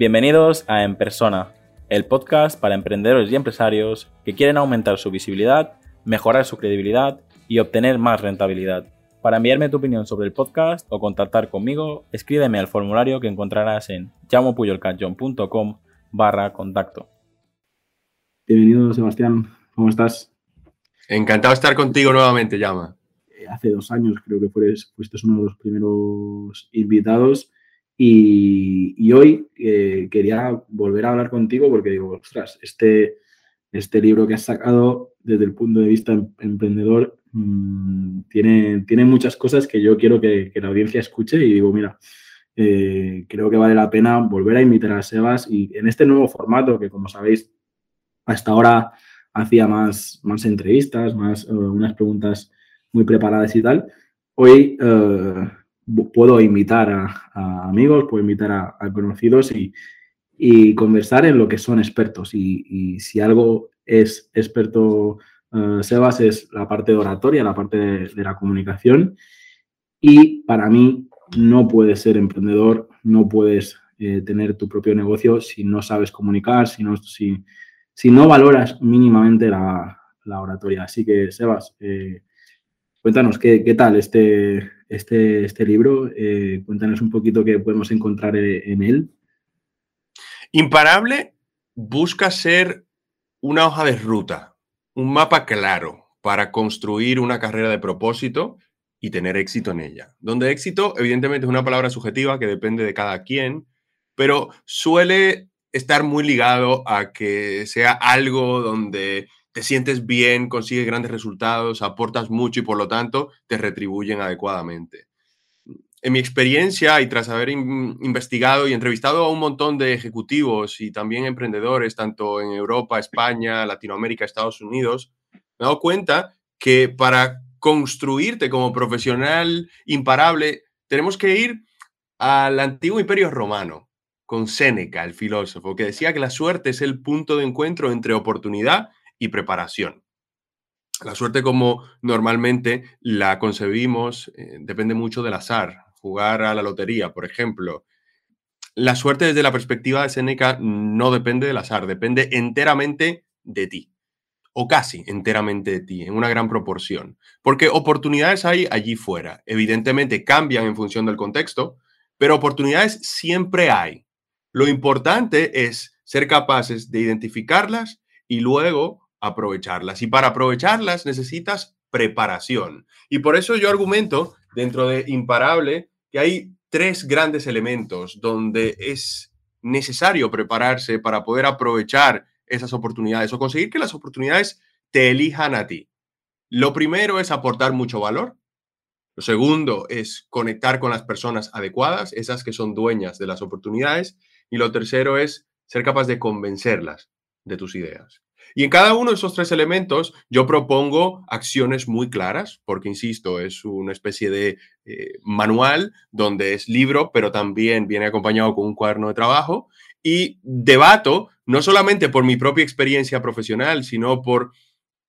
Bienvenidos a En Persona, el podcast para emprendedores y empresarios que quieren aumentar su visibilidad, mejorar su credibilidad y obtener más rentabilidad. Para enviarme tu opinión sobre el podcast o contactar conmigo, escríbeme al formulario que encontrarás en llamopuyolcanchon.com barra contacto. Bienvenido, Sebastián. ¿Cómo estás? Encantado de estar contigo nuevamente, Llama. Eh, hace dos años creo que fuiste uno de los primeros invitados y, hoy eh, quería volver a hablar contigo porque digo, ostras, este, este libro que has sacado desde el punto de vista em, emprendedor mm, tiene, tiene muchas cosas que yo quiero que, la audiencia escuche y digo, mira, eh, creo que vale la pena volver a invitar a Sebas y en este nuevo formato que como sabéis hasta ahora hacía más, más entrevistas, más eh, unas preguntas muy preparadas y tal, hoy puedo invitar a, amigos, puedo invitar a, conocidos y, conversar en lo que son expertos. Y, si algo es experto uh, Sebas es la parte de oratoria, la parte de, la comunicación. Y para mí no puedes ser emprendedor, no puedes eh, tener tu propio negocio si no sabes comunicar, si no, valoras mínimamente la, oratoria. Así que, Sebas, eh, cuéntanos qué tal este, este, este libro. Eh, cuéntanos un poquito qué podemos encontrar en él. Imparable busca ser una hoja de ruta, un mapa claro para construir una carrera de propósito y tener éxito en ella. Donde éxito, evidentemente, es una palabra subjetiva que depende de cada quien, pero suele estar muy ligado a que sea algo donde te sientes bien, consigues grandes resultados, aportas mucho y por lo tanto te retribuyen adecuadamente. En mi experiencia y tras haber investigado y entrevistado a un montón de ejecutivos y también emprendedores, tanto en Europa, España, Latinoamérica, Estados Unidos, me he dado cuenta que para construirte como profesional imparable, tenemos que ir al antiguo imperio romano, con Séneca, el filósofo, que decía que la suerte es el punto de encuentro entre oportunidad y preparación. La suerte como normalmente la concebimos eh, depende mucho del azar. Jugar a la lotería, por ejemplo. La suerte desde la perspectiva de Seneca no depende del azar, depende enteramente de ti. O casi enteramente de ti, en una gran proporción. Porque oportunidades hay allí fuera. Evidentemente cambian en función del contexto, pero oportunidades siempre hay. Lo importante es ser capaces de identificarlas y luego aprovecharlas. Y para aprovecharlas necesitas preparación. Y por eso yo argumento dentro de Imparable que hay tres grandes elementos donde es necesario prepararse para poder aprovechar esas oportunidades o conseguir que las oportunidades te elijan a ti. Lo primero es aportar mucho valor. Lo segundo es conectar con las personas adecuadas, esas que son dueñas de las oportunidades. Y lo tercero es ser capaz de convencerlas de tus ideas. Y en cada uno de esos tres elementos yo propongo acciones muy claras, porque, insisto, es una especie de eh, manual donde es libro, pero también viene acompañado con un cuaderno de trabajo. Y debato, no solamente por mi propia experiencia profesional, sino por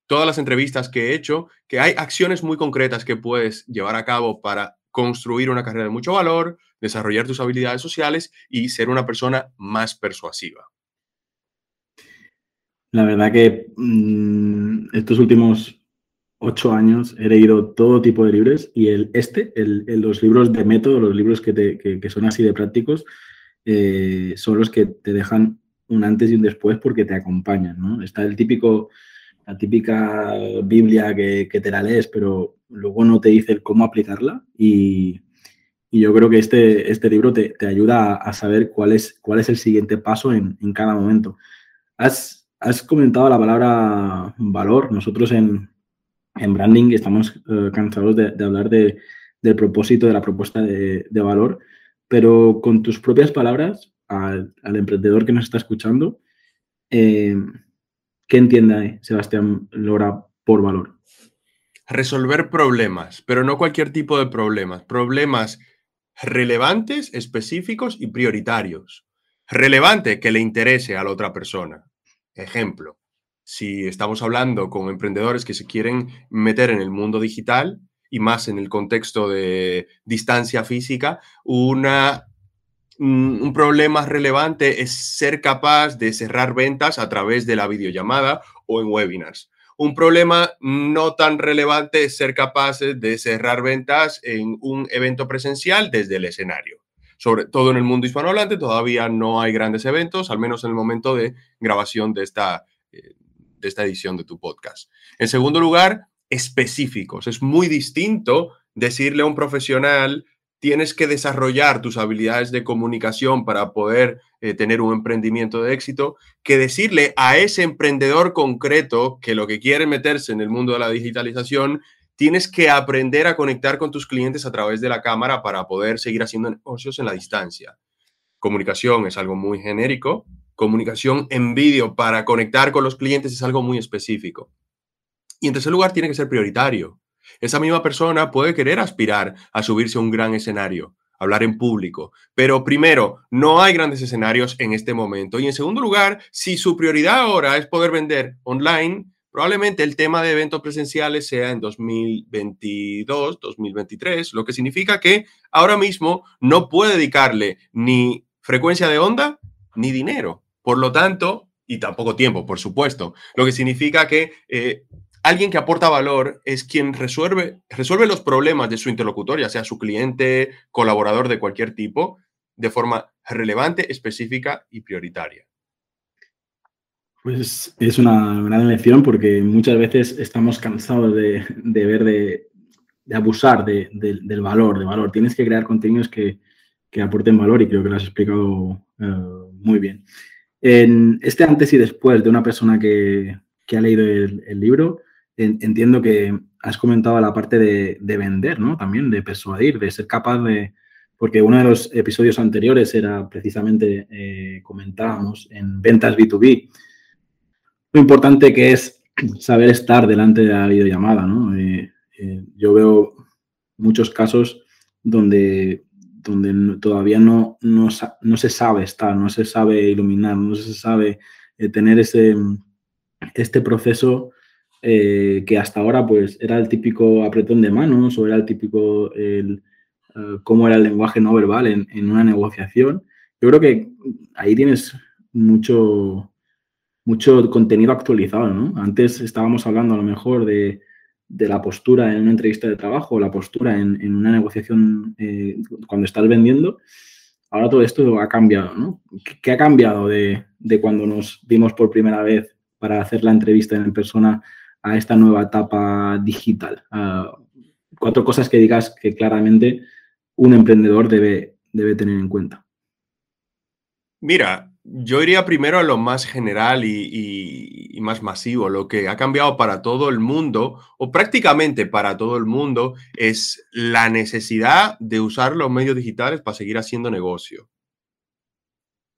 todas las entrevistas que he hecho, que hay acciones muy concretas que puedes llevar a cabo para construir una carrera de mucho valor, desarrollar tus habilidades sociales y ser una persona más persuasiva. La verdad que mm, estos últimos ocho años he leído todo tipo de libros y el, este, el, los libros de método, los libros que, te, son así de prácticos, eh, son los que te dejan un antes y un después porque te acompañan. ¿no? Está el típico, la típica Biblia que, te la lees, pero luego no te dice cómo aplicarla y, yo creo que este, este libro te, ayuda a, saber cuál es, cuál es el siguiente paso en, en cada momento. Has, Has comentado la palabra valor. Nosotros en, branding estamos eh, cansados de, hablar del propósito de la propuesta de, valor, pero con tus propias palabras, al, emprendedor que nos está escuchando, eh, ¿qué entiende Sebastián Lora por valor? Resolver problemas, pero no cualquier tipo de problemas. Problemas relevantes, específicos y prioritarios. Relevante que le interese a la otra persona. Ejemplo, si estamos hablando con emprendedores que se quieren meter en el mundo digital y más en el contexto de distancia física, un problema relevante es ser capaz de cerrar ventas a través de la videollamada o en webinars. Un problema no tan relevante es ser capaces de cerrar ventas en un evento presencial desde el escenario. Sobre todo en el mundo hispanohablante todavía no hay grandes eventos, al menos en el momento de grabación de esta, eh, de esta edición de tu podcast. En segundo lugar, específicos. Es muy distinto decirle a un profesional tienes que desarrollar tus habilidades de comunicación para poder eh, tener un emprendimiento de éxito, que decirle a ese emprendedor concreto que lo que quiere meterse en el mundo de la digitalización, tienes que aprender a conectar con tus clientes a través de la cámara para poder seguir haciendo negocios en la distancia. Comunicación es algo muy genérico, comunicación en vídeo para conectar con los clientes es algo muy específico. Y en tercer lugar, tiene que ser prioritario. Esa misma persona puede querer aspirar a subirse a un gran escenario, hablar en público, pero primero, no hay grandes escenarios en este momento. Y en segundo lugar, si su prioridad ahora es poder vender online, probablemente el tema de eventos presenciales sea en 2022, 2023, lo que significa que ahora mismo no puede dedicarle ni frecuencia de onda ni dinero. Por lo tanto, y tampoco tiempo, por supuesto, lo que significa que eh, alguien que aporta valor es quien resuelve, resuelve los problemas de su interlocutor, ya sea su cliente, colaborador de cualquier tipo, de forma relevante, específica y prioritaria. Pues es una gran lección porque muchas veces estamos cansados de, ver, de, abusar del valor, de valor. Tienes que crear contenidos que, aporten valor y creo que lo has explicado eh, muy bien. En este antes y después de una persona que, ha leído el libro, entiendo que has comentado la parte de, vender, ¿no? También de persuadir, de ser capaz de... Porque uno de los episodios anteriores era precisamente, eh, comentábamos, en ventas B2B, lo importante que es saber estar delante de la videollamada, ¿no? Eh, eh, yo veo muchos casos donde, donde todavía no, no, no, se sabe estar, no se sabe iluminar, no se sabe tener ese, este proceso eh, que hasta ahora pues era el típico apretón de manos o era el típico el, eh, cómo era el lenguaje no verbal en, una negociación. Yo creo que ahí tienes mucho, mucho contenido actualizado, ¿no? Antes estábamos hablando a lo mejor de, la postura en una entrevista de trabajo, la postura en, una negociación eh, cuando estás vendiendo. Ahora todo esto ha cambiado, ¿no? ¿Qué, ha cambiado de, de, cuando nos vimos por primera vez para hacer la entrevista en persona a esta nueva etapa digital? cuatro cosas que digas que claramente un emprendedor debe, debe tener en cuenta. Mira, yo iría primero a lo más general y, más masivo. Lo que ha cambiado para todo el mundo, o prácticamente para todo el mundo, es la necesidad de usar los medios digitales para seguir haciendo negocio.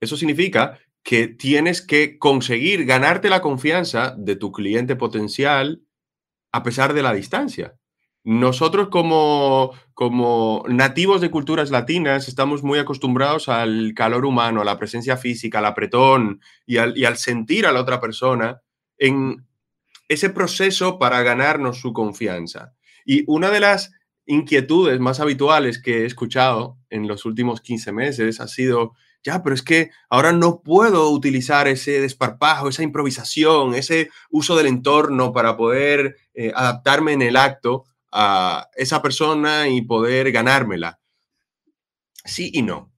Eso significa que tienes que conseguir ganarte la confianza de tu cliente potencial a pesar de la distancia. Nosotros como, como nativos de culturas latinas estamos muy acostumbrados al calor humano, a la presencia física, al apretón y al, y al sentir a la otra persona en ese proceso para ganarnos su confianza. Y una de las inquietudes más habituales que he escuchado en los últimos 15 meses ha sido ya, pero es que ahora no puedo utilizar ese desparpajo, esa improvisación, ese uso del entorno para poder eh, adaptarme en el acto a esa persona y poder ganármela. Sí y no.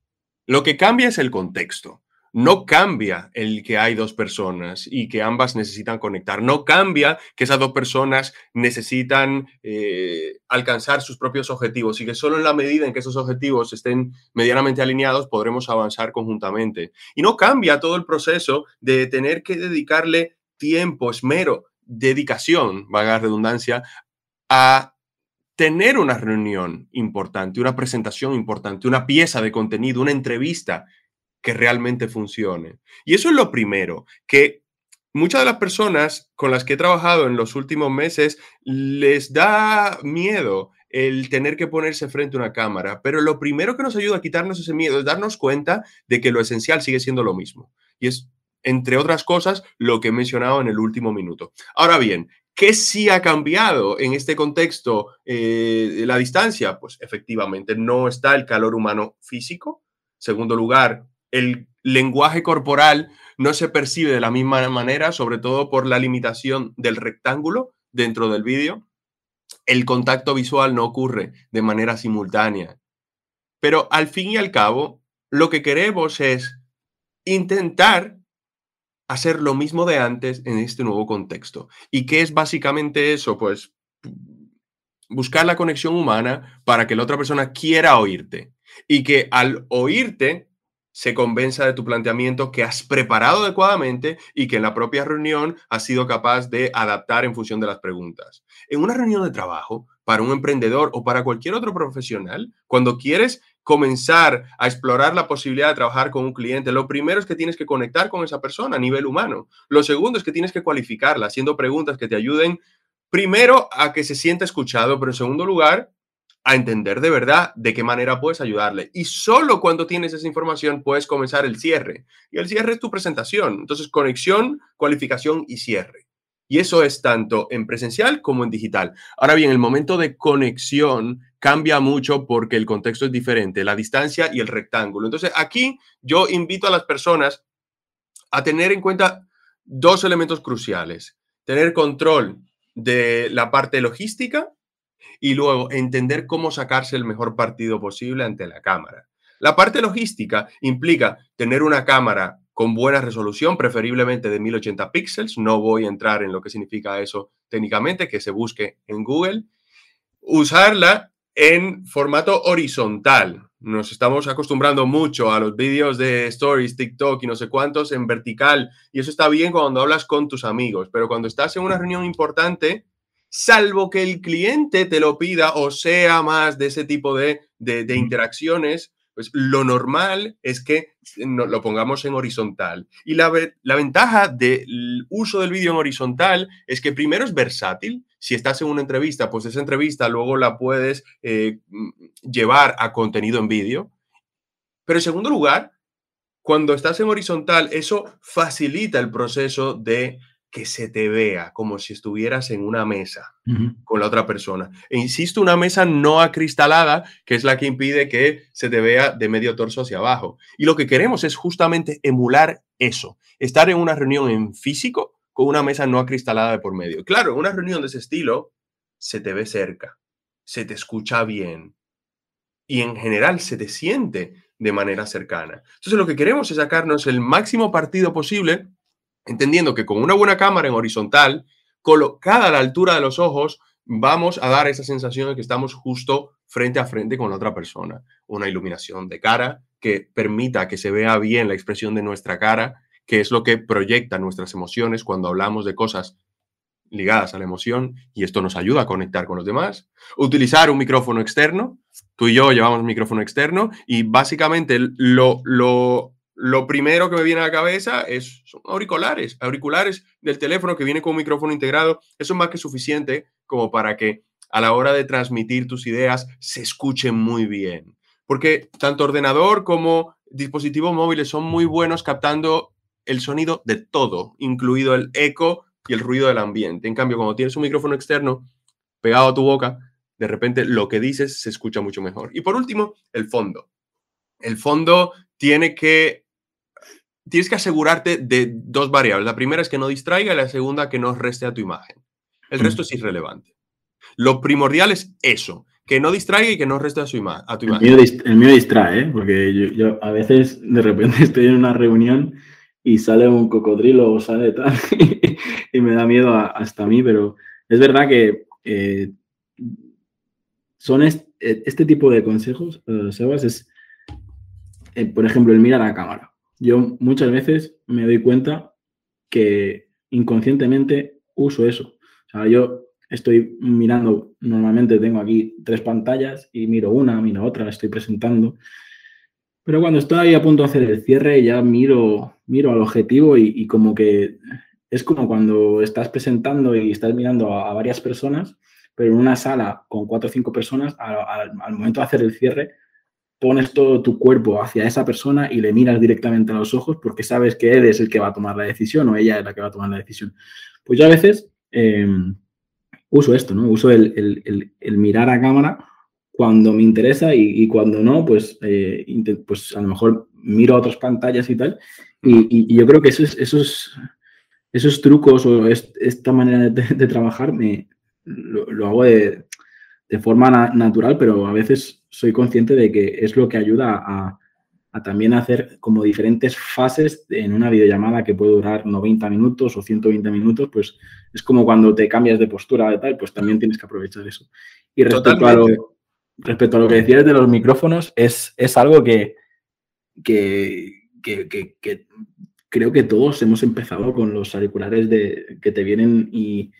Lo que cambia es el contexto no cambia el que hay dos personas y que ambas necesitan conectar. No cambia que esas dos personas necesitan eh, alcanzar sus propios objetivos y que solo en la medida en que esos objetivos estén medianamente alineados podremos avanzar conjuntamente. Y no cambia todo el proceso de tener que dedicarle tiempo, esmero, dedicación, vaga redundancia, a tener una reunión importante, una presentación importante, una pieza de contenido, una entrevista que realmente funcione. Y eso es lo primero, que muchas de las personas con las que he trabajado en los últimos meses les da miedo el tener que ponerse frente a una cámara, pero lo primero que nos ayuda a quitarnos ese miedo es darnos cuenta de que lo esencial sigue siendo lo mismo. Y es, entre otras cosas, lo que he mencionado en el último minuto. Ahora bien, ¿Qué sí ha cambiado en este contexto eh, la distancia? Pues efectivamente no está el calor humano físico, Segundo lugar, el lenguaje corporal no se percibe de la misma manera, sobre todo por la limitación del rectángulo dentro del vídeo. El contacto visual no ocurre de manera simultánea. Pero al fin y al cabo, lo que queremos es intentar hacer lo mismo de antes en este nuevo contexto. ¿Y qué es básicamente eso? Pues buscar la conexión humana para que la otra persona quiera oírte y que al oírte se convenza de tu planteamiento que has preparado adecuadamente y que en la propia reunión has sido capaz de adaptar en función de las preguntas. En una reunión de trabajo, para un emprendedor o para cualquier otro profesional, cuando quieres comenzar a explorar la posibilidad de trabajar con un cliente, lo primero es que tienes que conectar con esa persona a nivel humano. Lo segundo es que tienes que cualificarla haciendo preguntas que te ayuden primero a que se sienta escuchado, pero en segundo lugar a entender de verdad de qué manera puedes ayudarle. Y solo cuando tienes esa información puedes comenzar el cierre. Y el cierre es tu presentación. Entonces, conexión, cualificación y cierre. Y eso es tanto en presencial como en digital. Ahora bien, el momento de conexión cambia mucho porque el contexto es diferente, la distancia y el rectángulo. Entonces, aquí yo invito a las personas a tener en cuenta dos elementos cruciales. Tener control de la parte logística y luego entender cómo sacarse el mejor partido posible ante la cámara. La parte logística implica tener una cámara con buena resolución, preferiblemente de 1080 píxeles. No voy a entrar en lo que significa eso técnicamente, que se busque en Google. Usarla en formato horizontal. Nos estamos acostumbrando mucho a los vídeos de stories, TikTok y no sé cuántos en vertical. Y eso está bien cuando hablas con tus amigos, pero cuando estás en una reunión importante, salvo que el cliente te lo pida o sea más de ese tipo de, de, interacciones, pues lo normal es que lo pongamos en horizontal. Y la, la ventaja del uso del vídeo en horizontal es que primero es versátil. Si estás en una entrevista, pues esa entrevista luego la puedes eh, llevar a contenido en vídeo. Pero en segundo lugar, cuando estás en horizontal, eso facilita el proceso de que se te vea como si estuvieras en una mesa con la otra persona. E insisto, una mesa no acristalada, que es la que impide que se te vea de medio torso hacia abajo. Y lo que queremos es justamente emular eso, estar en una reunión en físico con una mesa no acristalada de por medio. Claro, en una reunión de ese estilo se te ve cerca, se te escucha bien y en general se te siente de manera cercana. Entonces lo que queremos es sacarnos el máximo partido posible entendiendo que con una buena cámara en horizontal, colocada a la altura de los ojos, vamos a dar esa sensación de que estamos justo frente a frente con la otra persona. Una iluminación de cara que permita que se vea bien la expresión de nuestra cara, que es lo que proyecta nuestras emociones cuando hablamos de cosas ligadas a la emoción y esto nos ayuda a conectar con los demás. Utilizar un micrófono externo. Tú y yo llevamos un micrófono externo y básicamente lo, lo lo primero que me viene a la cabeza es son auriculares, auriculares del teléfono que viene con un micrófono integrado. Eso es más que suficiente como para que a la hora de transmitir tus ideas se escuchen muy bien. Porque tanto ordenador como dispositivos móviles son muy buenos captando el sonido de todo, incluido el eco y el ruido del ambiente. En cambio, cuando tienes un micrófono externo pegado a tu boca, de repente lo que dices se escucha mucho mejor. Y por último, el fondo. El fondo tiene que tienes que asegurarte de dos variables. La primera es que no distraiga y la segunda que no reste a tu imagen. El resto es irrelevante. Lo primordial es eso, que no distraiga y que no reste a, su a tu imagen. El mío, distrae, ¿eh? porque yo, a veces de repente estoy en una reunión y sale un cocodrilo o sale tal y me da miedo hasta a mí, pero es verdad que eh, son e, este tipo de consejos, uh, Sebas, es, eh, por ejemplo, el mirar a la cámara yo muchas veces me doy cuenta que inconscientemente uso eso. O sea, yo estoy mirando, normalmente tengo aquí tres pantallas y miro una, miro otra, estoy presentando. Pero cuando estoy a punto de hacer el cierre, ya miro, miro al objetivo y, como que es como cuando estás presentando y estás mirando a, varias personas, pero en una sala con cuatro o cinco personas, al momento de hacer el cierre, pones todo tu cuerpo hacia esa persona y le miras directamente a los ojos porque sabes que él es el que va a tomar la decisión o ella es la que va a tomar la decisión. Pues yo a veces em, uso esto, ¿no? Uso el, mirar a cámara cuando me interesa y, cuando no, pues, eh, pues a lo mejor miro otras pantallas y tal. Y, yo creo que esos, esos, esos trucos o esta manera de, trabajar me, lo, hago de, forma natural, pero a veces soy consciente de que es lo que ayuda a, a también hacer como diferentes fases en una videollamada que puede durar 90 minutos o 120 minutos, pues es como cuando te cambias de postura de tal, pues también tienes que aprovechar eso. Y respecto, lo, respecto a lo, que decías de los micrófonos, es, es algo que, que, creo que todos hemos empezado con los auriculares de, que te vienen y,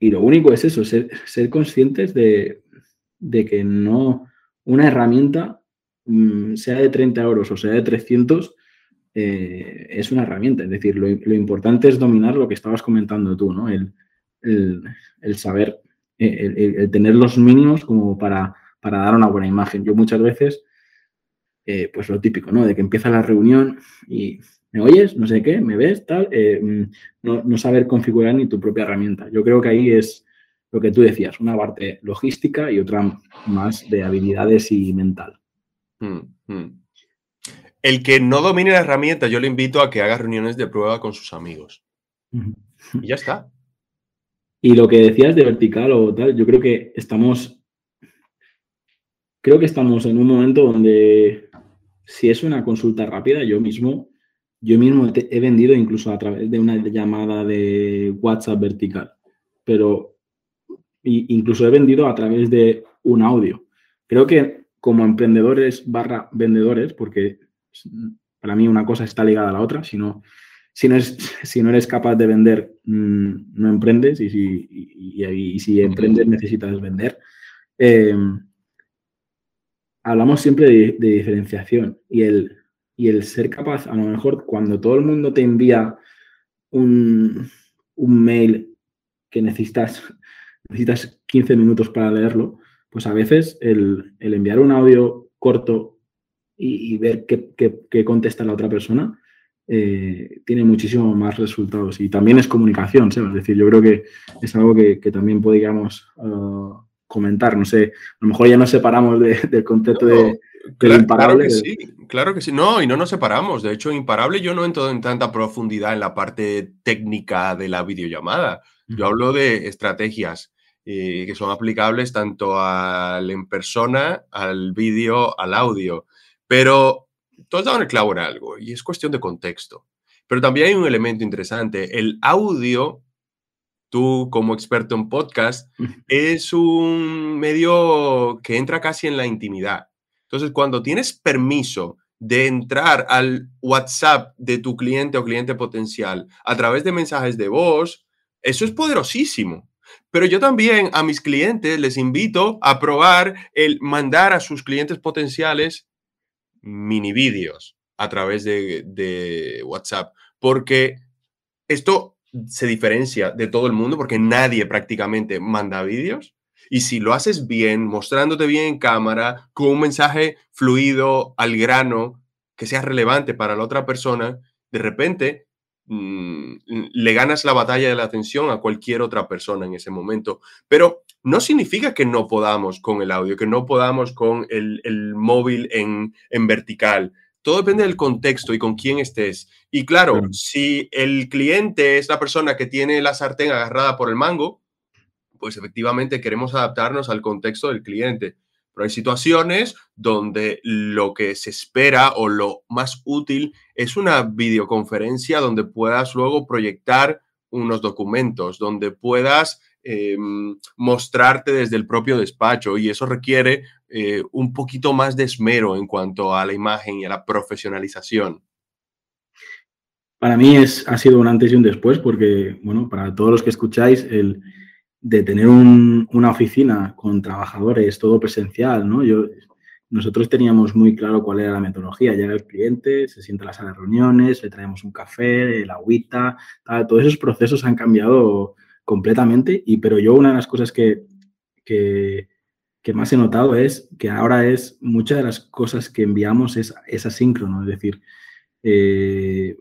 lo único es eso, ser, ser conscientes de, de que no una herramienta Mm, sea de 30 euros o sea de 300, eh, es una herramienta. Es decir, lo, importante es dominar lo que estabas comentando tú, ¿no? El, saber, eh, el, tener los mínimos como para, para, dar una buena imagen. Yo muchas veces, eh, pues lo típico, ¿no? De que empieza la reunión y me oyes, no sé qué, me ves, tal, mm, no, no saber configurar ni tu propia herramienta. Yo creo que ahí es lo que tú decías, una parte logística y otra más de habilidades y mental. Mm, mm. El que no domine la herramienta, yo le invito a que haga reuniones de prueba con sus amigos. Y ya está. Y lo que decías de vertical o tal, yo creo que estamos. Creo que estamos en un momento donde si es una consulta rápida, yo mismo, yo mismo he vendido incluso a través de una llamada de WhatsApp vertical. Pero incluso he vendido a través de un audio. Creo que como emprendedores barra vendedores, porque para mí una cosa está ligada a la otra, si no, si no, si no eres capaz de vender, mm, no emprendes y si, si emprendes necesitas vender. Eh, hablamos siempre de, diferenciación y el, y el ser capaz, a lo mejor cuando todo el mundo te envía un, un mail que necesitas, necesitas 15 minutos para leerlo, pues a veces el, enviar un audio corto y, ver qué, contesta la otra persona eh, tiene muchísimo más resultados. Y también es comunicación, Es decir, yo creo que es algo que, también podríamos uh, comentar. No sé, a lo mejor ya nos separamos del concepto de... Claro, imparable. Claro que sí, claro que sí. No, y no nos separamos. De hecho, imparable yo no entro en tanta profundidad en la parte técnica de la videollamada. Yo hablo de estrategias y que son aplicables tanto al en persona, al vídeo, al audio. Pero tú has dado en el clavo en algo y es cuestión de contexto. Pero también hay un elemento interesante. El audio, tú como experto en podcast, es un medio que entra casi en la intimidad. Entonces, cuando tienes permiso de entrar al WhatsApp de tu cliente o cliente potencial a través de mensajes de voz, eso es poderosísimo. Pero yo también a mis clientes les invito a probar el mandar a sus clientes potenciales mini vídeos a través de, WhatsApp, porque esto se diferencia de todo el mundo porque nadie prácticamente manda vídeos. Y si lo haces bien, mostrándote bien en cámara, con un mensaje fluido, al grano, que sea relevante para la otra persona, de repente Mm, le ganas la batalla de la atención a cualquier otra persona en ese momento. Pero no significa que no podamos con el audio, que no podamos con el, móvil en, vertical. Todo depende del contexto y con quién estés. Y claro, si el cliente es la persona que tiene la sartén agarrada por el mango, pues efectivamente queremos adaptarnos al contexto del cliente. Pero hay situaciones donde lo que se espera o lo más útil es una videoconferencia donde puedas luego proyectar unos documentos, donde puedas em, mostrarte desde el propio despacho y eso requiere eh, un poquito más de esmero en cuanto a la imagen y a la profesionalización. Para mí es, ha sido un antes y un después porque, bueno, para todos los que escucháis, el, de tener una oficina con trabajadores, todo presencial, ¿no? Yo, nosotros teníamos muy claro cuál era la metodología. Llega el cliente, se sienta en la sala de reuniones, le traemos un café, el agüita, todos esos procesos han cambiado completamente. Y, pero yo una de las cosas que, que, más he notado es que ahora es muchas de las cosas que enviamos es, es asíncrono. Es decir, eh,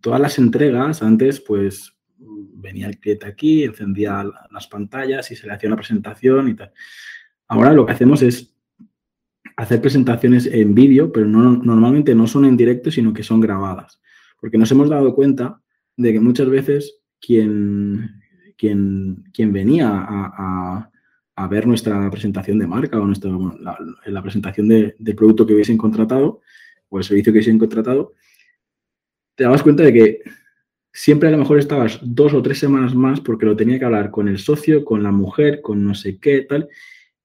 todas las entregas antes, pues venía el cliente aquí, encendía las pantallas y se le hacía una presentación y tal. Ahora lo que hacemos es hacer presentaciones en vídeo, pero no, normalmente no son en directo, sino que son grabadas. Porque nos hemos dado cuenta de que muchas veces quien, quien, quien venía a, ver nuestra presentación de marca o nuestra, la, presentación de, producto que hubiesen contratado o el servicio que hubiesen contratado, te dabas cuenta de que siempre a lo mejor estabas dos o tres semanas más porque lo tenía que hablar con el socio, con la mujer, con no sé qué, tal.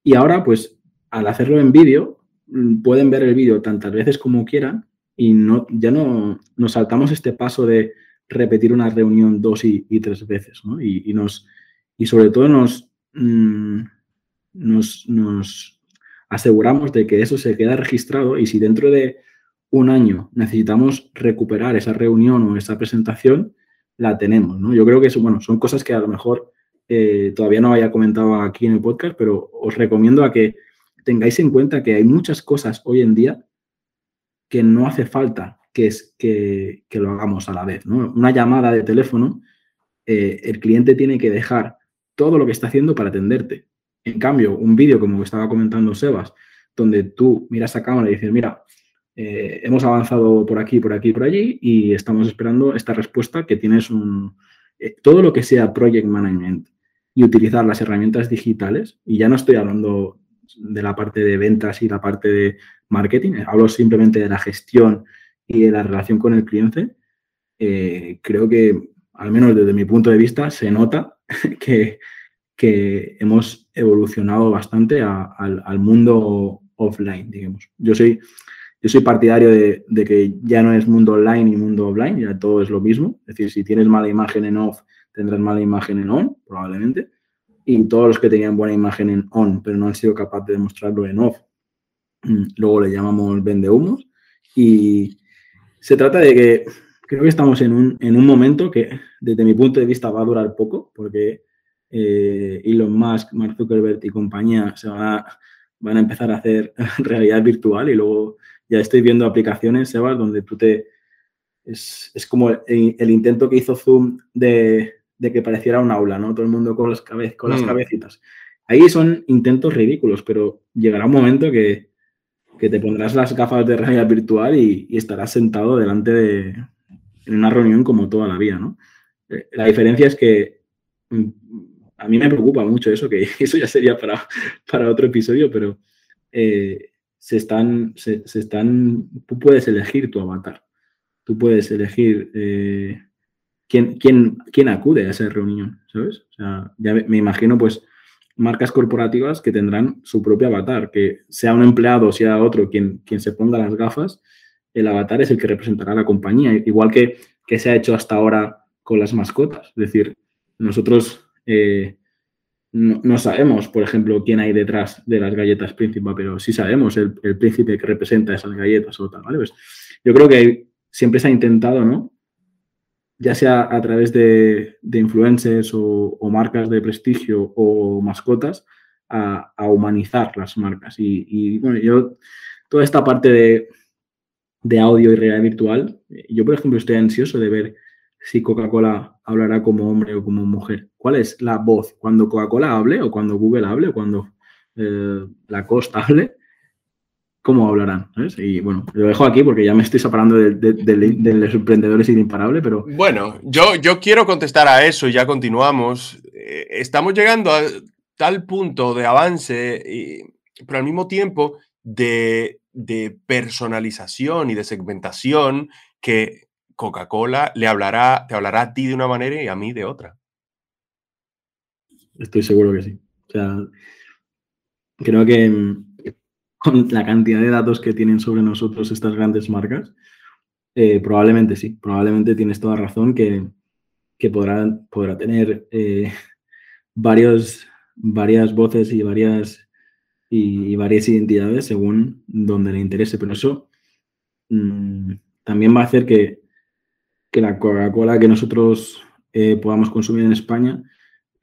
Y ahora, pues, al hacerlo en vídeo, pueden ver el vídeo tantas veces como quieran y no, ya no nos saltamos este paso de repetir una reunión dos y, tres veces, ¿no? Y, nos, y sobre todo nos, mm, nos, nos aseguramos de que eso se queda registrado y si dentro de un año necesitamos recuperar esa reunión o esa presentación, la tenemos, ¿no? Yo creo que eso, bueno, son cosas que a lo mejor eh, todavía no había comentado aquí en el podcast, pero os recomiendo a que tengáis en cuenta que hay muchas cosas hoy en día que no hace falta que, es, que, lo hagamos a la vez, ¿no? Una llamada de teléfono, eh, el cliente tiene que dejar todo lo que está haciendo para atenderte. En cambio, un vídeo, como estaba comentando Sebas, donde tú miras a cámara y dices, mira, eh, hemos avanzado por aquí, por aquí, por allí y estamos esperando esta respuesta que tienes un... Eh, todo lo que sea project management y utilizar las herramientas digitales, y ya no estoy hablando de la parte de ventas y la parte de marketing, hablo simplemente de la gestión y de la relación con el cliente, eh, creo que, al menos desde mi punto de vista, se nota que, que hemos evolucionado bastante al, al mundo offline, digamos. Yo soy yo soy partidario de, que ya no es mundo online y mundo offline, ya todo es lo mismo. Es decir, si tienes mala imagen en off, tendrás mala imagen en on, probablemente. Y todos los que tenían buena imagen en on, pero no han sido capaces de demostrarlo en off, mm, luego le llamamos vende humos. Y se trata de que creo que estamos en un, en un momento que, desde mi punto de vista, va a durar poco, porque eh, Elon Musk, Mark Zuckerberg y compañía se van a, van a empezar a hacer realidad virtual y luego ya estoy viendo aplicaciones, Sebas, donde tú te... Es, como el, intento que hizo Zoom de, que pareciera un aula, ¿no? Todo el mundo con las, con las mm. cabecitas. Ahí son intentos ridículos, pero llegará un momento que, te pondrás las gafas de realidad virtual y, estarás sentado delante de en una reunión como toda la vida, ¿no? Eh, la diferencia es que mm, a mí me preocupa mucho eso, que eso ya sería para, para otro episodio, pero eh, se están, se, están, tú puedes elegir tu avatar, tú puedes elegir eh, quién, quién, quién, acude a esa reunión, ¿sabes? O sea, ya me, imagino pues marcas corporativas que tendrán su propio avatar, que sea un empleado o sea otro quien, quien se ponga las gafas, el avatar es el que representará a la compañía, igual que, que se ha hecho hasta ahora con las mascotas. Es decir, nosotros eh, no, sabemos, por ejemplo, quién hay detrás de las galletas príncipe, pero sí sabemos el, príncipe que representa esas galletas o tal, ¿vale? Pues yo creo que siempre se ha intentado, ¿no? Ya sea a través de, influencers o, marcas de prestigio o mascotas, a, humanizar las marcas. Y, bueno, yo, toda esta parte de, de audio y realidad virtual, yo, por ejemplo, estoy ansioso de ver si Coca-Cola hablará como hombre o como mujer. ¿Cuál es la voz? ¿Cuando Coca-Cola hable o cuando Google hable o cuando eh, la Costa hable? ¿Cómo hablarán? Y bueno, lo dejo aquí porque ya me estoy separando de, de, los emprendedores y de imparable, pero... Bueno, yo, yo quiero contestar a eso y ya continuamos. Eh, estamos llegando a tal punto de avance, y, pero al mismo tiempo de, de personalización y de segmentación que Coca-Cola le hablará, te hablará a ti de una manera y a mí de otra. Estoy seguro que sí. O sea, creo que mm, con la cantidad de datos que tienen sobre nosotros estas grandes marcas, eh, probablemente sí, probablemente tienes toda razón que, podrá, podrá tener eh, varios, varias voces y varias, y, varias identidades según donde le interese, pero eso mm, también va a hacer que que la Coca-Cola que nosotros eh, podamos consumir en España,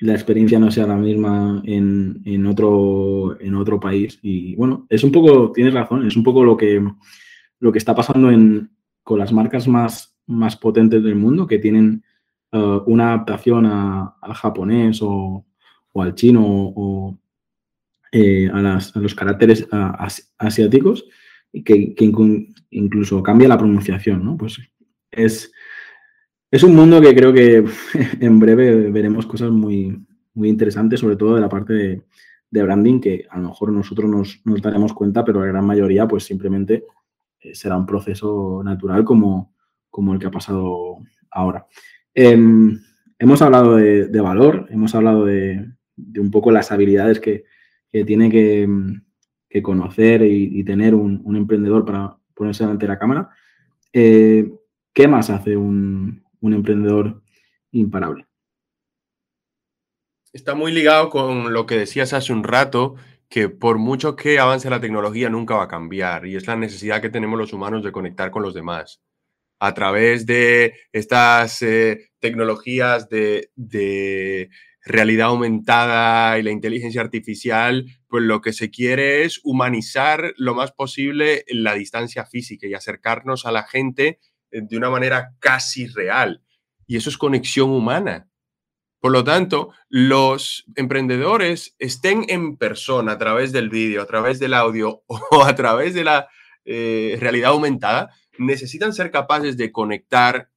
la experiencia no sea la misma en, otro, en otro país. Y bueno, es un poco, tienes razón, es un poco lo que, lo que está pasando con las marcas más, más potentes del mundo, que tienen uh, una adaptación al japonés o, al chino o eh, a, los caracteres asiáticos y que, incluso cambia la pronunciación, ¿no? Pues es, es un mundo que creo que en breve veremos cosas muy, muy interesantes, sobre todo de la parte de, branding, que a lo mejor nosotros nos, daremos cuenta, pero la gran mayoría pues simplemente eh, será un proceso natural como, como el que ha pasado ahora. Em, hemos hablado de, valor, hemos hablado de, un poco las habilidades que, tiene que, conocer y, tener un, emprendedor para ponerse delante de la cámara. Eh, ¿Qué más hace un, un emprendedor imparable? Está muy ligado con lo que decías hace un rato, que por mucho que avance la tecnología nunca va a cambiar y es la necesidad que tenemos los humanos de conectar con los demás a través de estas eh, tecnologías de, realidad aumentada y la inteligencia artificial, pues lo que se quiere es humanizar lo más posible la distancia física y acercarnos a la gente de una manera casi real. Y eso es conexión humana. Por lo tanto, los emprendedores estén en persona a través del vídeo, a través del audio o a través de la eh, realidad aumentada, necesitan ser capaces de conectar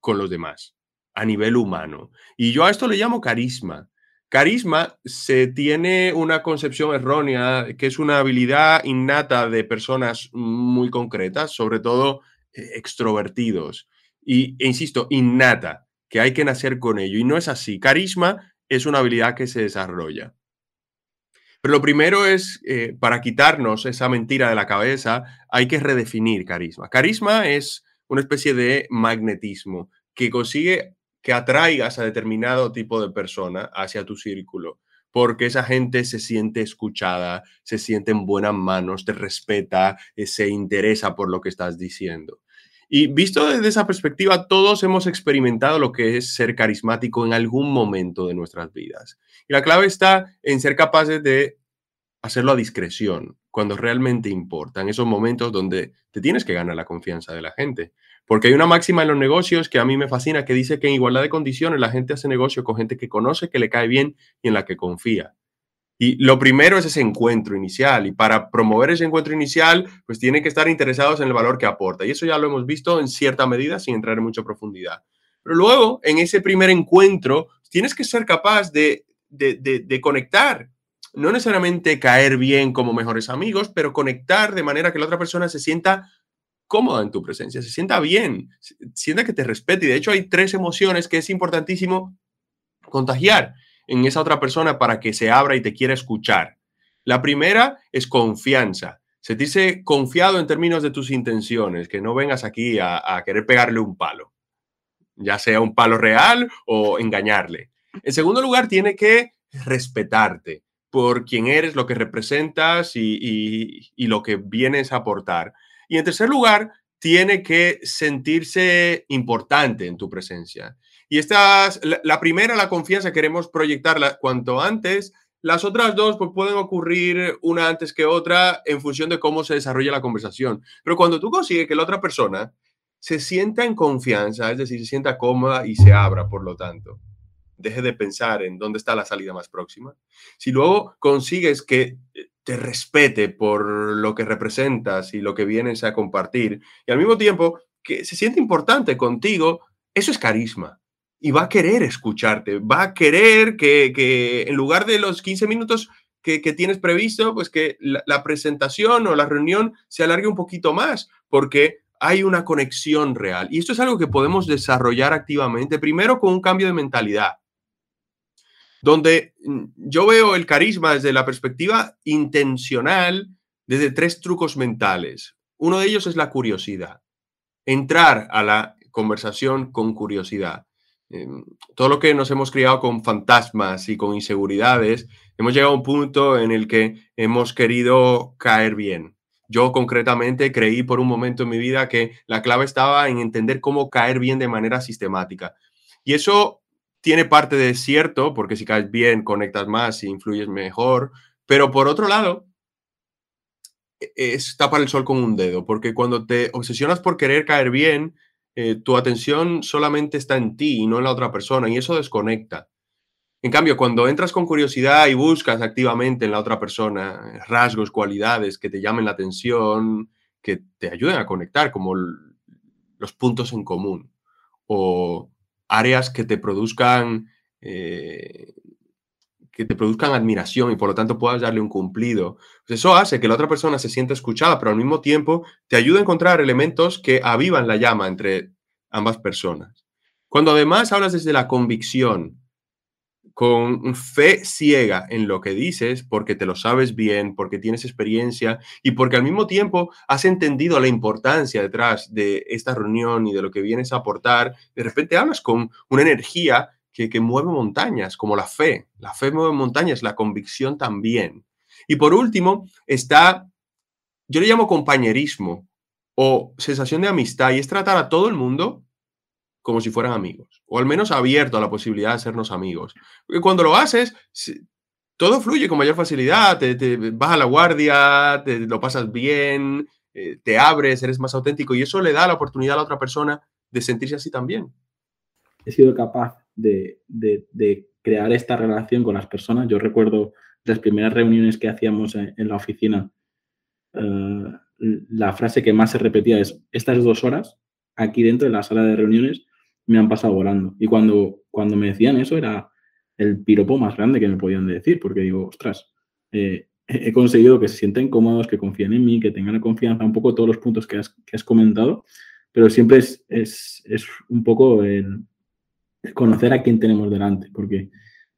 con los demás a nivel humano. Y yo a esto le llamo carisma. Carisma se tiene una concepción errónea que es una habilidad innata de personas muy concretas, sobre todo eh, extrovertidos. Y, e insisto, innata, que hay que nacer con ello. Y no es así. Carisma es una habilidad que se desarrolla. Pero lo primero es, eh, para quitarnos esa mentira de la cabeza, hay que redefinir carisma. Carisma es una especie de magnetismo que consigue que atraigas a determinado tipo de persona hacia tu círculo, porque esa gente se siente escuchada, se siente en buenas manos, te respeta, eh, se interesa por lo que estás diciendo. Y visto desde esa perspectiva, todos hemos experimentado lo que es ser carismático en algún momento de nuestras vidas. Y la clave está en ser capaces de hacerlo a discreción, cuando realmente importa, en esos momentos donde te tienes que ganar la confianza de la gente. Porque hay una máxima en los negocios que a mí me fascina, que dice que en igualdad de condiciones la gente hace negocio con gente que conoce, que le cae bien y en la que confía. Y lo primero es ese encuentro inicial. Y para promover ese encuentro inicial, pues tienen que estar interesados en el valor que aporta. Y eso ya lo hemos visto en cierta medida, sin entrar en mucha profundidad. Pero luego, en ese primer encuentro, tienes que ser capaz de, de, conectar. No necesariamente caer bien como mejores amigos, pero conectar de manera que la otra persona se sienta cómoda en tu presencia, se sienta bien, sienta que te respete. Y de hecho hay tres emociones que es importantísimo contagiar en esa otra persona para que se abra y te quiera escuchar. La primera es confianza. Se dice confiado en términos de tus intenciones, que no vengas aquí a, querer pegarle un palo, ya sea un palo real o engañarle. En segundo lugar, tiene que respetarte por quién eres, lo que representas y, lo que vienes a aportar. Y en tercer lugar, tiene que sentirse importante en tu presencia. Y esta, la, la primera, la confianza, queremos proyectarla cuanto antes. Las otras dos pues, pueden ocurrir una antes que otra en función de cómo se desarrolla la conversación. Pero cuando tú consigues que la otra persona se sienta en confianza, es decir, se sienta cómoda y se abra, por lo tanto, deje de pensar en dónde está la salida más próxima. Si luego consigues que te respete por lo que representas y lo que vienes a compartir, y al mismo tiempo que se siente importante contigo, eso es carisma y va a querer escucharte, va a querer que, en lugar de los 15 minutos que, tienes previsto, pues que la, presentación o la reunión se alargue un poquito más, porque hay una conexión real. Y esto es algo que podemos desarrollar activamente, primero con un cambio de mentalidad, donde mm, yo veo el carisma desde la perspectiva intencional, desde tres trucos mentales. Uno de ellos es la curiosidad. Entrar a la conversación con curiosidad. Em, todo lo que nos hemos criado con fantasmas y con inseguridades, hemos llegado a un punto en el que hemos querido caer bien. Yo concretamente creí por un momento en mi vida que la clave estaba en entender cómo caer bien de manera sistemática. Y eso tiene parte de cierto, porque si caes bien, conectas más y influyes mejor. Pero por otro lado, e-, es tapar el sol con un dedo, porque cuando te obsesionas por querer caer bien, eh, tu atención solamente está en ti y no en la otra persona y eso desconecta. En cambio, cuando entras con curiosidad y buscas activamente en la otra persona rasgos, cualidades que te llamen la atención, que te ayuden a conectar, como los puntos en común o áreas que te produzcan eh, que te produzcan admiración y por lo tanto puedas darle un cumplido. Pues eso hace que la otra persona se sienta escuchada, pero al mismo tiempo te ayuda a encontrar elementos que avivan la llama entre ambas personas. Cuando además hablas desde la convicción, con fe ciega en lo que dices, porque te lo sabes bien, porque tienes experiencia y porque al mismo tiempo has entendido la importancia detrás de esta reunión y de lo que vienes a aportar, de repente hablas con una energía que, mueve montañas, como la fe. La fe mueve montañas, la convicción también. Y por último, está, yo le llamo compañerismo o sensación de amistad, y es tratar a todo el mundo como si fueran amigos, o al menos abierto a la posibilidad de sernos amigos. Porque cuando lo haces, todo fluye con mayor facilidad, te, te a la guardia, te lo pasas bien, eh, te abres, eres más auténtico, y eso le da la oportunidad a la otra persona de sentirse así también. He sido capaz de, crear esta relación con las personas. Yo recuerdo las primeras reuniones que hacíamos en, la oficina, eh, la frase que más se repetía es, estas dos horas aquí dentro de la sala de reuniones me han pasado volando. Y cuando, cuando me decían eso era el piropo más grande que me podían decir, porque digo, ostras, eh, he conseguido que se sienten cómodos, que confíen en mí, que tengan la confianza, un poco todos los puntos que has, comentado, pero siempre es, es, es un poco el, conocer a quién tenemos delante, porque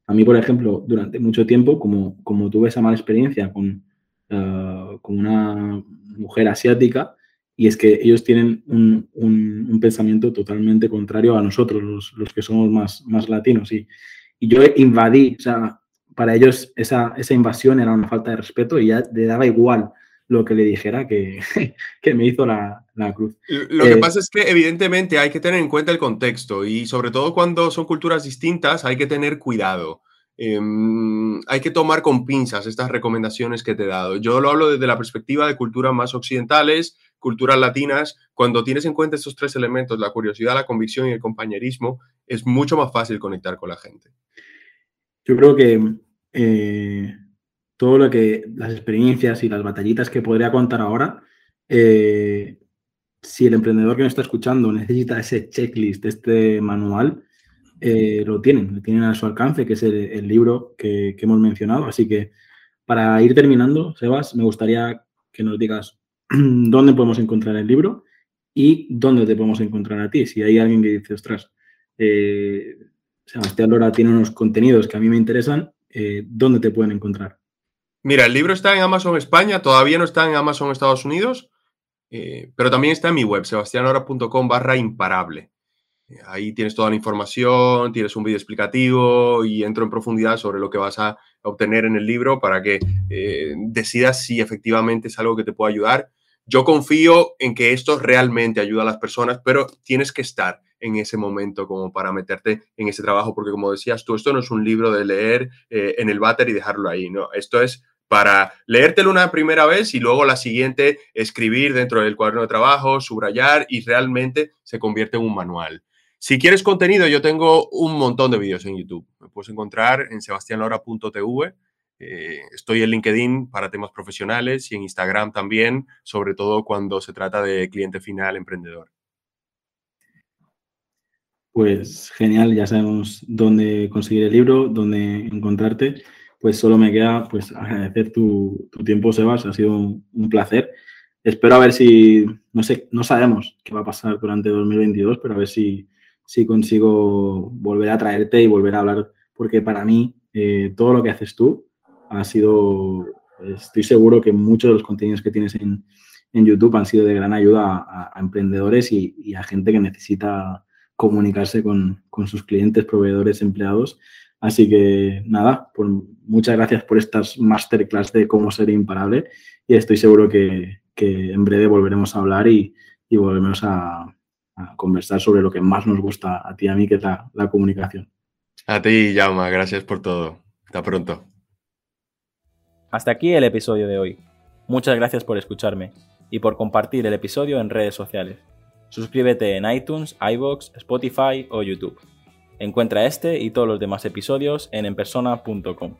a mí, por ejemplo, durante mucho tiempo, como, como tuve esa mala experiencia con, uh, con una mujer asiática, y es que ellos tienen un, un, pensamiento totalmente contrario a nosotros, los, los que somos más, más latinos. Y, y, yo invadí, o sea, para ellos esa, esa invasión era una falta de respeto y ya le daba igual lo que le dijera que, que me hizo la, la cruz. Lo que eh, pasa es que evidentemente hay que tener en cuenta el contexto y sobre todo cuando son culturas distintas hay que tener cuidado. Em, hay que tomar con pinzas estas recomendaciones que te he dado. Yo lo hablo desde la perspectiva de culturas más occidentales, culturas latinas. Cuando tienes en cuenta estos tres elementos, la curiosidad, la convicción y el compañerismo, es mucho más fácil conectar con la gente. Yo creo que eh, todo lo que las experiencias y las batallitas que podría contar ahora, eh, si el emprendedor que nos está escuchando necesita ese checklist, este manual, eh, lo tienen, lo tienen a su alcance, que es el, libro que, hemos mencionado. Así que para ir terminando, Sebas, me gustaría que nos digas dónde podemos encontrar el libro y dónde te podemos encontrar a ti. Si hay alguien que dice, ostras, eh, Sebastián Lora tiene unos contenidos que a mí me interesan, ¿dónde te pueden encontrar? Mira, el libro está en Amazon España, todavía no está en Amazon Estados Unidos, eh, pero también está en mi web, sebastianora.com barra imparable. Eh, ahí tienes toda la información, tienes un vídeo explicativo y entro en profundidad sobre lo que vas a obtener en el libro para que eh, decidas si efectivamente es algo que te puede ayudar. Yo confío en que esto realmente ayuda a las personas, pero tienes que estar en ese momento como para meterte en ese trabajo, porque como decías tú, esto no es un libro de leer en el váter y dejarlo ahí, no, esto es para leértelo una primera vez y luego la siguiente escribir dentro del cuaderno de trabajo, subrayar y realmente se convierte en un manual. Si quieres contenido, yo tengo un montón de vídeos en YouTube. Me puedes encontrar en sebastianlora.tv. Eh, estoy en LinkedIn para temas profesionales y en Instagram también, sobre todo cuando se trata de cliente final emprendedor. Pues genial, ya sabemos dónde conseguir el libro, dónde encontrarte pues solo me queda pues agradecer tu, tiempo, Sebas, ha sido un, placer. Espero a ver si, no sé, no sabemos qué va a pasar durante 2022, pero a ver si, si consigo volver a traerte y volver a hablar, porque para mí eh, todo lo que haces tú ha sido, estoy seguro que muchos de los contenidos que tienes en, YouTube han sido de gran ayuda a, emprendedores y, a gente que necesita comunicarse con, con sus clientes, proveedores, empleados Así que nada, pues muchas gracias por estas masterclass de cómo ser imparable y estoy seguro que, en breve volveremos a hablar y, volveremos a, conversar sobre lo que más nos gusta a ti y a mí, que es la, la comunicación. A ti, Jauma, gracias por todo. Hasta pronto. Hasta aquí el episodio de hoy. Muchas gracias por escucharme y por compartir el episodio en redes sociales. Suscríbete en iTunes, iBox, Spotify o YouTube. Encuentra este y todos los demás episodios en enpersona.com.